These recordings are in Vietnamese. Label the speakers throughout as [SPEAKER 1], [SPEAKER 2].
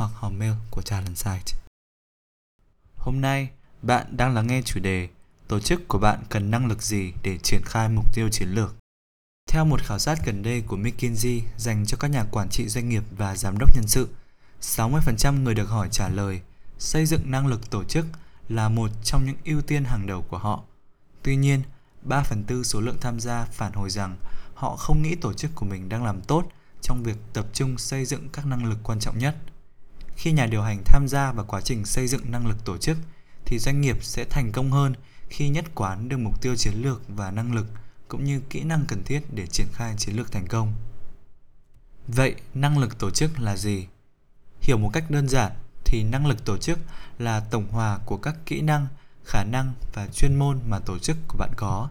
[SPEAKER 1] hoặc hòm mail của Talent Site. Hôm nay, bạn đang lắng nghe chủ đề Tổ chức của bạn cần năng lực gì để triển khai mục tiêu chiến lược? Theo một khảo sát gần đây của McKinsey dành cho các nhà quản trị doanh nghiệp và giám đốc nhân sự, 60% người được hỏi trả lời xây dựng năng lực tổ chức là một trong những ưu tiên hàng đầu của họ. Tuy nhiên, 3 phần tư số lượng tham gia phản hồi rằng họ không nghĩ tổ chức của mình đang làm tốt trong việc tập trung xây dựng các năng lực quan trọng nhất – khi nhà điều hành tham gia vào quá trình xây dựng năng lực tổ chức thì doanh nghiệp sẽ thành công hơn khi nhất quán được mục tiêu chiến lược và năng lực cũng như kỹ năng cần thiết để triển khai chiến lược thành công. Vậy, năng lực tổ chức là gì? Hiểu một cách đơn giản thì năng lực tổ chức là tổng hòa của các kỹ năng, khả năng và chuyên môn mà tổ chức của bạn có.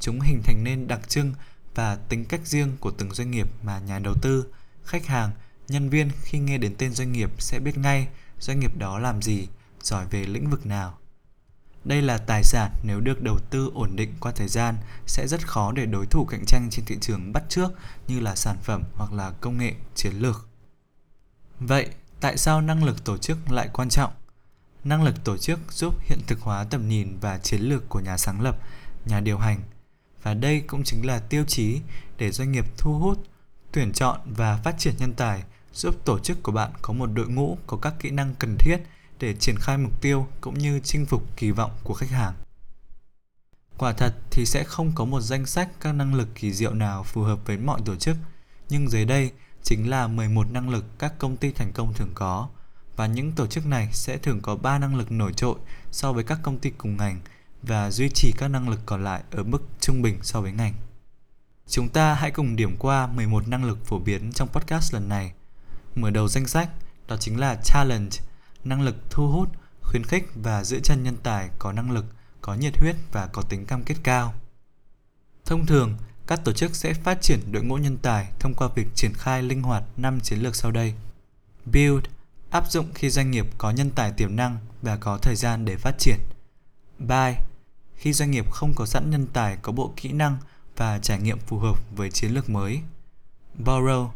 [SPEAKER 1] Chúng hình thành nên đặc trưng và tính cách riêng của từng doanh nghiệp mà nhà đầu tư, khách hàng nhân viên khi nghe đến tên doanh nghiệp sẽ biết ngay doanh nghiệp đó làm gì, giỏi về lĩnh vực nào. Đây là tài sản nếu được đầu tư ổn định qua thời gian sẽ rất khó để đối thủ cạnh tranh trên thị trường bắt trước như là sản phẩm hoặc là công nghệ chiến lược. Vậy, tại sao năng lực tổ chức lại quan trọng? Năng lực tổ chức giúp hiện thực hóa tầm nhìn và chiến lược của nhà sáng lập, nhà điều hành. Và đây cũng chính là tiêu chí để doanh nghiệp thu hút, tuyển chọn và phát triển nhân tài giúp tổ chức của bạn có một đội ngũ có các kỹ năng cần thiết để triển khai mục tiêu cũng như chinh phục kỳ vọng của khách hàng. Quả thật thì sẽ không có một danh sách các năng lực kỳ diệu nào phù hợp với mọi tổ chức, nhưng dưới đây chính là 11 năng lực các công ty thành công thường có và những tổ chức này sẽ thường có 3 năng lực nổi trội so với các công ty cùng ngành và duy trì các năng lực còn lại ở mức trung bình so với ngành. Chúng ta hãy cùng điểm qua 11 năng lực phổ biến trong podcast lần này – Mở đầu danh sách đó chính là challenge, năng lực thu hút, khuyến khích và giữ chân nhân tài có năng lực, có nhiệt huyết và có tính cam kết cao. Thông thường, các tổ chức sẽ phát triển đội ngũ nhân tài thông qua việc triển khai linh hoạt 5 chiến lược sau đây. Build, áp dụng khi doanh nghiệp có nhân tài tiềm năng và có thời gian để phát triển. Buy, khi doanh nghiệp không có sẵn nhân tài có bộ kỹ năng và trải nghiệm phù hợp với chiến lược mới. Borrow,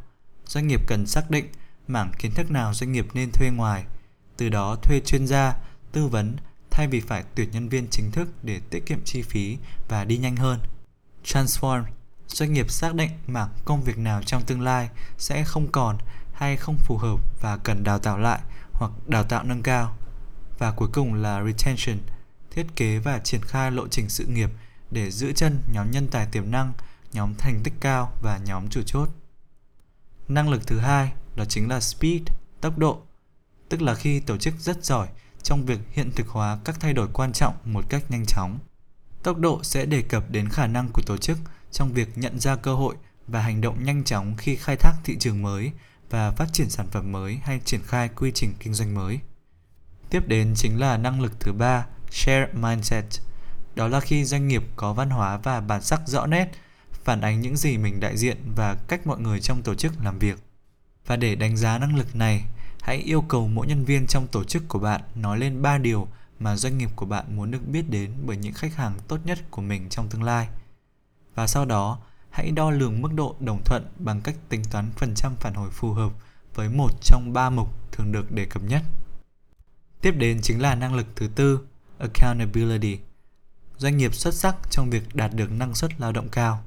[SPEAKER 1] doanh nghiệp cần xác định mảng kiến thức nào doanh nghiệp nên thuê ngoài, từ đó thuê chuyên gia, tư vấn thay vì phải tuyển nhân viên chính thức để tiết kiệm chi phí và đi nhanh hơn. Transform Doanh nghiệp xác định mảng công việc nào trong tương lai sẽ không còn hay không phù hợp và cần đào tạo lại hoặc đào tạo nâng cao. Và cuối cùng là Retention Thiết kế và triển khai lộ trình sự nghiệp để giữ chân nhóm nhân tài tiềm năng, nhóm thành tích cao và nhóm chủ chốt. Năng lực thứ hai đó chính là speed, tốc độ, tức là khi tổ chức rất giỏi trong việc hiện thực hóa các thay đổi quan trọng một cách nhanh chóng. Tốc độ sẽ đề cập đến khả năng của tổ chức trong việc nhận ra cơ hội và hành động nhanh chóng khi khai thác thị trường mới và phát triển sản phẩm mới hay triển khai quy trình kinh doanh mới. Tiếp đến chính là năng lực thứ ba, share mindset. Đó là khi doanh nghiệp có văn hóa và bản sắc rõ nét, phản ánh những gì mình đại diện và cách mọi người trong tổ chức làm việc. Và để đánh giá năng lực này, hãy yêu cầu mỗi nhân viên trong tổ chức của bạn nói lên 3 điều mà doanh nghiệp của bạn muốn được biết đến bởi những khách hàng tốt nhất của mình trong tương lai. Và sau đó, hãy đo lường mức độ đồng thuận bằng cách tính toán phần trăm phản hồi phù hợp với một trong ba mục thường được đề cập nhất. Tiếp đến chính là năng lực thứ tư, accountability. Doanh nghiệp xuất sắc trong việc đạt được năng suất lao động cao.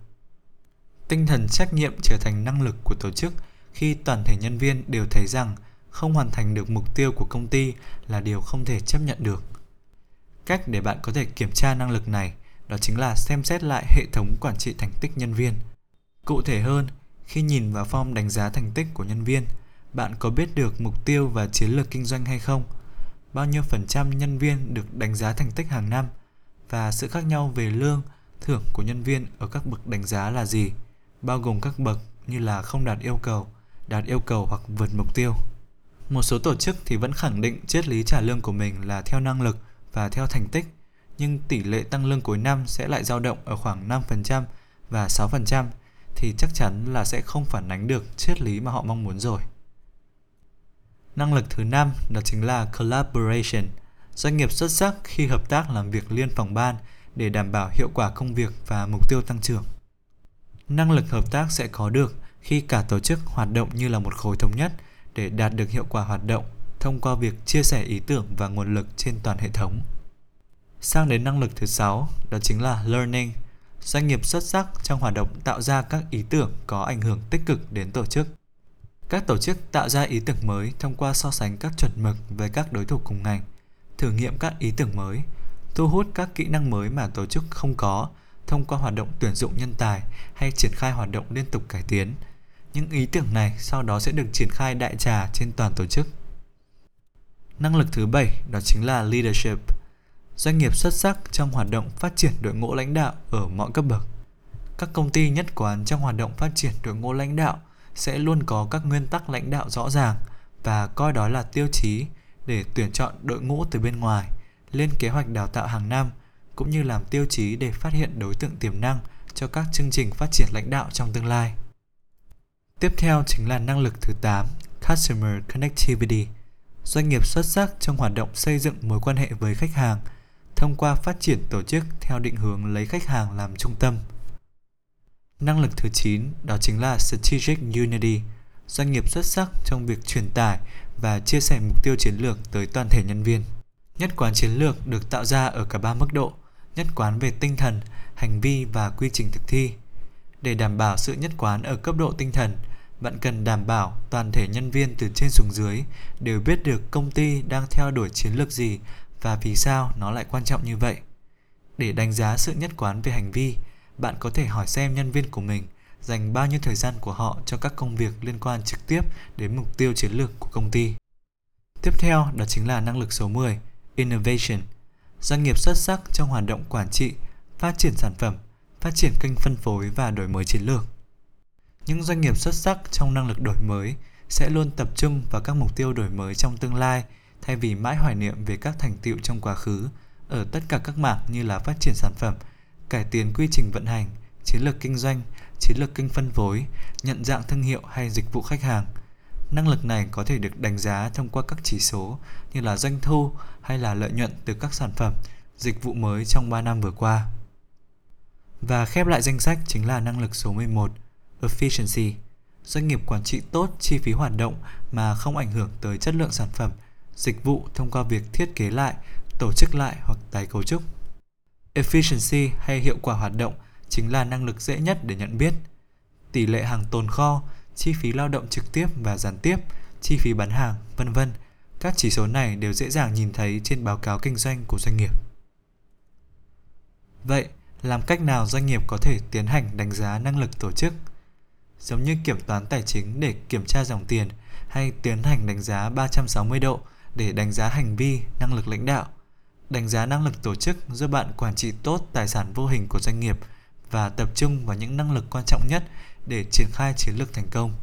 [SPEAKER 1] Tinh thần trách nhiệm trở thành năng lực của tổ chức – khi toàn thể nhân viên đều thấy rằng không hoàn thành được mục tiêu của công ty là điều không thể chấp nhận được. Cách để bạn có thể kiểm tra năng lực này đó chính là xem xét lại hệ thống quản trị thành tích nhân viên. Cụ thể hơn, khi nhìn vào form đánh giá thành tích của nhân viên, bạn có biết được mục tiêu và chiến lược kinh doanh hay không? Bao nhiêu phần trăm nhân viên được đánh giá thành tích hàng năm và sự khác nhau về lương, thưởng của nhân viên ở các bậc đánh giá là gì? Bao gồm các bậc như là không đạt yêu cầu, đạt yêu cầu hoặc vượt mục tiêu. Một số tổ chức thì vẫn khẳng định triết lý trả lương của mình là theo năng lực và theo thành tích, nhưng tỷ lệ tăng lương cuối năm sẽ lại dao động ở khoảng 5% và 6% thì chắc chắn là sẽ không phản ánh được triết lý mà họ mong muốn rồi. Năng lực thứ năm đó chính là collaboration. Doanh nghiệp xuất sắc khi hợp tác làm việc liên phòng ban để đảm bảo hiệu quả công việc và mục tiêu tăng trưởng. Năng lực hợp tác sẽ có được khi cả tổ chức hoạt động như là một khối thống nhất để đạt được hiệu quả hoạt động thông qua việc chia sẻ ý tưởng và nguồn lực trên toàn hệ thống. Sang đến năng lực thứ sáu, đó chính là learning. Doanh nghiệp xuất sắc trong hoạt động tạo ra các ý tưởng có ảnh hưởng tích cực đến tổ chức. Các tổ chức tạo ra ý tưởng mới thông qua so sánh các chuẩn mực với các đối thủ cùng ngành, thử nghiệm các ý tưởng mới, thu hút các kỹ năng mới mà tổ chức không có thông qua hoạt động tuyển dụng nhân tài hay triển khai hoạt động liên tục cải tiến. Những ý tưởng này sau đó sẽ được triển khai đại trà trên toàn tổ chức. Năng lực thứ bảy đó chính là leadership. Doanh nghiệp xuất sắc trong hoạt động phát triển đội ngũ lãnh đạo ở mọi cấp bậc. Các công ty nhất quán trong hoạt động phát triển đội ngũ lãnh đạo sẽ luôn có các nguyên tắc lãnh đạo rõ ràng và coi đó là tiêu chí để tuyển chọn đội ngũ từ bên ngoài, lên kế hoạch đào tạo hàng năm cũng như làm tiêu chí để phát hiện đối tượng tiềm năng cho các chương trình phát triển lãnh đạo trong tương lai. Tiếp theo chính là năng lực thứ 8, Customer Connectivity. Doanh nghiệp xuất sắc trong hoạt động xây dựng mối quan hệ với khách hàng thông qua phát triển tổ chức theo định hướng lấy khách hàng làm trung tâm. Năng lực thứ 9 đó chính là Strategic Unity, doanh nghiệp xuất sắc trong việc truyền tải và chia sẻ mục tiêu chiến lược tới toàn thể nhân viên. Nhất quán chiến lược được tạo ra ở cả ba mức độ, nhất quán về tinh thần, hành vi và quy trình thực thi. Để đảm bảo sự nhất quán ở cấp độ tinh thần, bạn cần đảm bảo toàn thể nhân viên từ trên xuống dưới đều biết được công ty đang theo đuổi chiến lược gì và vì sao nó lại quan trọng như vậy. Để đánh giá sự nhất quán về hành vi, bạn có thể hỏi xem nhân viên của mình dành bao nhiêu thời gian của họ cho các công việc liên quan trực tiếp đến mục tiêu chiến lược của công ty. Tiếp theo đó chính là năng lực số 10, Innovation. Doanh nghiệp xuất sắc trong hoạt động quản trị, phát triển sản phẩm, phát triển kênh phân phối và đổi mới chiến lược. Những doanh nghiệp xuất sắc trong năng lực đổi mới sẽ luôn tập trung vào các mục tiêu đổi mới trong tương lai thay vì mãi hoài niệm về các thành tựu trong quá khứ ở tất cả các mảng như là phát triển sản phẩm, cải tiến quy trình vận hành, chiến lược kinh doanh, chiến lược kênh phân phối, nhận dạng thương hiệu hay dịch vụ khách hàng. Năng lực này có thể được đánh giá thông qua các chỉ số như là doanh thu hay là lợi nhuận từ các sản phẩm, dịch vụ mới trong 3 năm vừa qua. Và khép lại danh sách chính là năng lực số 11, Efficiency. Doanh nghiệp quản trị tốt chi phí hoạt động mà không ảnh hưởng tới chất lượng sản phẩm, dịch vụ thông qua việc thiết kế lại, tổ chức lại hoặc tái cấu trúc. Efficiency hay hiệu quả hoạt động chính là năng lực dễ nhất để nhận biết. Tỷ lệ hàng tồn kho, chi phí lao động trực tiếp và gián tiếp, chi phí bán hàng, vân vân. Các chỉ số này đều dễ dàng nhìn thấy trên báo cáo kinh doanh của doanh nghiệp. Vậy, làm cách nào doanh nghiệp có thể tiến hành đánh giá năng lực tổ chức? Giống như kiểm toán tài chính để kiểm tra dòng tiền hay tiến hành đánh giá 360 độ để đánh giá hành vi, năng lực lãnh đạo. Đánh giá năng lực tổ chức giúp bạn quản trị tốt tài sản vô hình của doanh nghiệp và tập trung vào những năng lực quan trọng nhất để triển khai chiến lược thành công.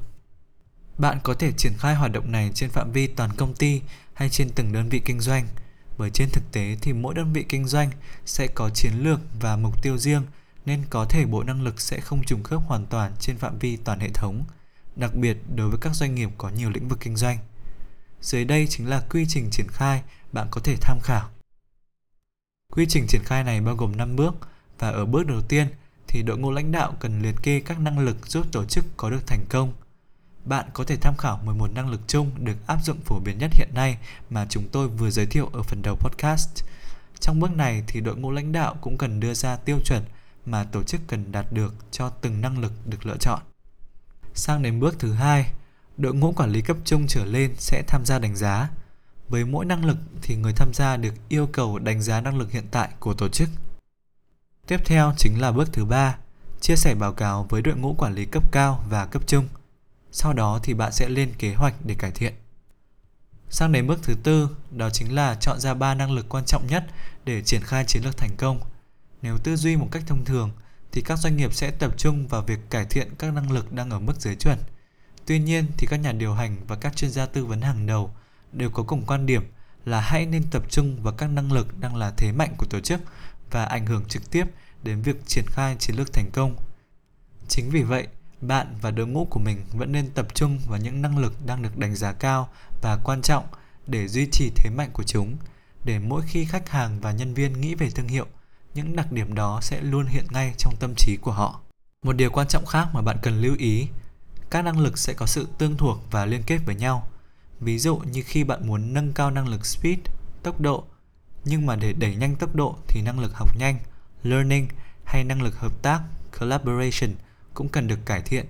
[SPEAKER 1] Bạn có thể triển khai hoạt động này trên phạm vi toàn công ty hay trên từng đơn vị kinh doanh, bởi trên thực tế thì mỗi đơn vị kinh doanh sẽ có chiến lược và mục tiêu riêng nên có thể bộ năng lực sẽ không trùng khớp hoàn toàn trên phạm vi toàn hệ thống, đặc biệt đối với các doanh nghiệp có nhiều lĩnh vực kinh doanh. Dưới đây chính là quy trình triển khai bạn có thể tham khảo. Quy trình triển khai này bao gồm 5 bước và ở bước đầu tiên thì đội ngũ lãnh đạo cần liệt kê các năng lực giúp tổ chức có được thành công. Bạn có thể tham khảo 11 năng lực chung được áp dụng phổ biến nhất hiện nay mà chúng tôi vừa giới thiệu ở phần đầu podcast. Trong bước này thì đội ngũ lãnh đạo cũng cần đưa ra tiêu chuẩn mà tổ chức cần đạt được cho từng năng lực được lựa chọn. Sang đến bước thứ hai, đội ngũ quản lý cấp trung trở lên sẽ tham gia đánh giá. Với mỗi năng lực thì người tham gia được yêu cầu đánh giá năng lực hiện tại của tổ chức. Tiếp theo chính là bước thứ ba, chia sẻ báo cáo với đội ngũ quản lý cấp cao và cấp trung. Sau đó thì bạn sẽ lên kế hoạch để cải thiện. Sang đến bước thứ tư, đó chính là chọn ra 3 năng lực quan trọng nhất để triển khai chiến lược thành công. Nếu tư duy một cách thông thường thì các doanh nghiệp sẽ tập trung vào việc cải thiện các năng lực đang ở mức dưới chuẩn. Tuy nhiên thì các nhà điều hành và các chuyên gia tư vấn hàng đầu đều có cùng quan điểm là hãy nên tập trung vào các năng lực đang là thế mạnh của tổ chức và ảnh hưởng trực tiếp đến việc triển khai chiến lược thành công. Chính vì vậy, bạn và đội ngũ của mình vẫn nên tập trung vào những năng lực đang được đánh giá cao và quan trọng để duy trì thế mạnh của chúng, để mỗi khi khách hàng và nhân viên nghĩ về thương hiệu, những đặc điểm đó sẽ luôn hiện ngay trong tâm trí của họ. Một điều quan trọng khác mà bạn cần lưu ý, các năng lực sẽ có sự tương thuộc và liên kết với nhau. Ví dụ như khi bạn muốn nâng cao năng lực speed, tốc độ, nhưng mà để đẩy nhanh tốc độ thì năng lực học nhanh, learning hay năng lực hợp tác, collaboration cũng cần được cải thiện.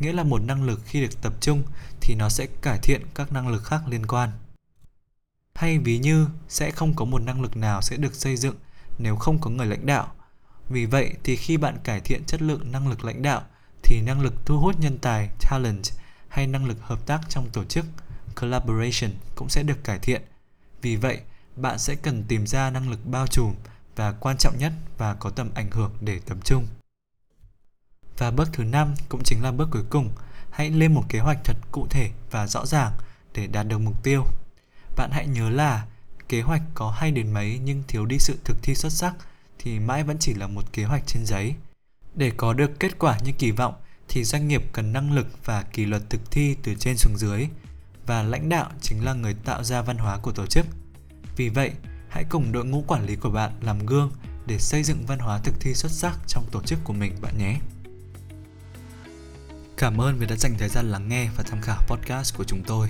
[SPEAKER 1] Nghĩa là một năng lực khi được tập trung thì nó sẽ cải thiện các năng lực khác liên quan. Hay ví như sẽ không có một năng lực nào sẽ được xây dựng nếu không có người lãnh đạo. Vì vậy thì khi bạn cải thiện chất lượng năng lực lãnh đạo thì năng lực thu hút nhân tài, talent hay năng lực hợp tác trong tổ chức, collaboration cũng sẽ được cải thiện. Vì vậy, bạn sẽ cần tìm ra năng lực bao trùm và quan trọng nhất và có tầm ảnh hưởng để tập trung. Và bước thứ năm cũng chính là bước cuối cùng, hãy lên một kế hoạch thật cụ thể và rõ ràng để đạt được mục tiêu. Bạn hãy nhớ là kế hoạch có hay đến mấy nhưng thiếu đi sự thực thi xuất sắc thì mãi vẫn chỉ là một kế hoạch trên giấy. Để có được kết quả như kỳ vọng thì doanh nghiệp cần năng lực và kỷ luật thực thi từ trên xuống dưới và lãnh đạo chính là người tạo ra văn hóa của tổ chức. Vì vậy, hãy cùng đội ngũ quản lý của bạn làm gương để xây dựng văn hóa thực thi xuất sắc trong tổ chức của mình bạn nhé. Cảm ơn vì đã dành thời gian lắng nghe và tham khảo podcast của chúng tôi.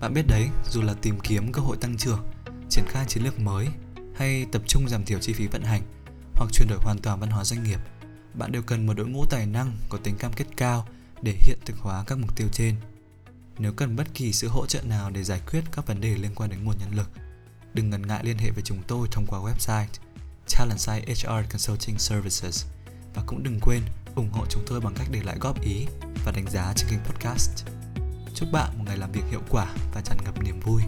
[SPEAKER 1] Bạn biết đấy, dù là tìm kiếm cơ hội tăng trưởng, triển khai chiến lược mới hay tập trung giảm thiểu chi phí vận hành hoặc chuyển đổi hoàn toàn văn hóa doanh nghiệp, bạn đều cần một đội ngũ tài năng có tính cam kết cao để hiện thực hóa các mục tiêu trên. Nếu cần bất kỳ sự hỗ trợ nào để giải quyết các vấn đề liên quan đến nguồn nhân lực, đừng ngần ngại liên hệ với chúng tôi thông qua website Talentside HR Consulting Services và cũng đừng quên ủng hộ chúng tôi bằng cách để lại góp ý và đánh giá trên kênh podcast. Chúc bạn một ngày làm việc hiệu quả và tràn ngập niềm vui.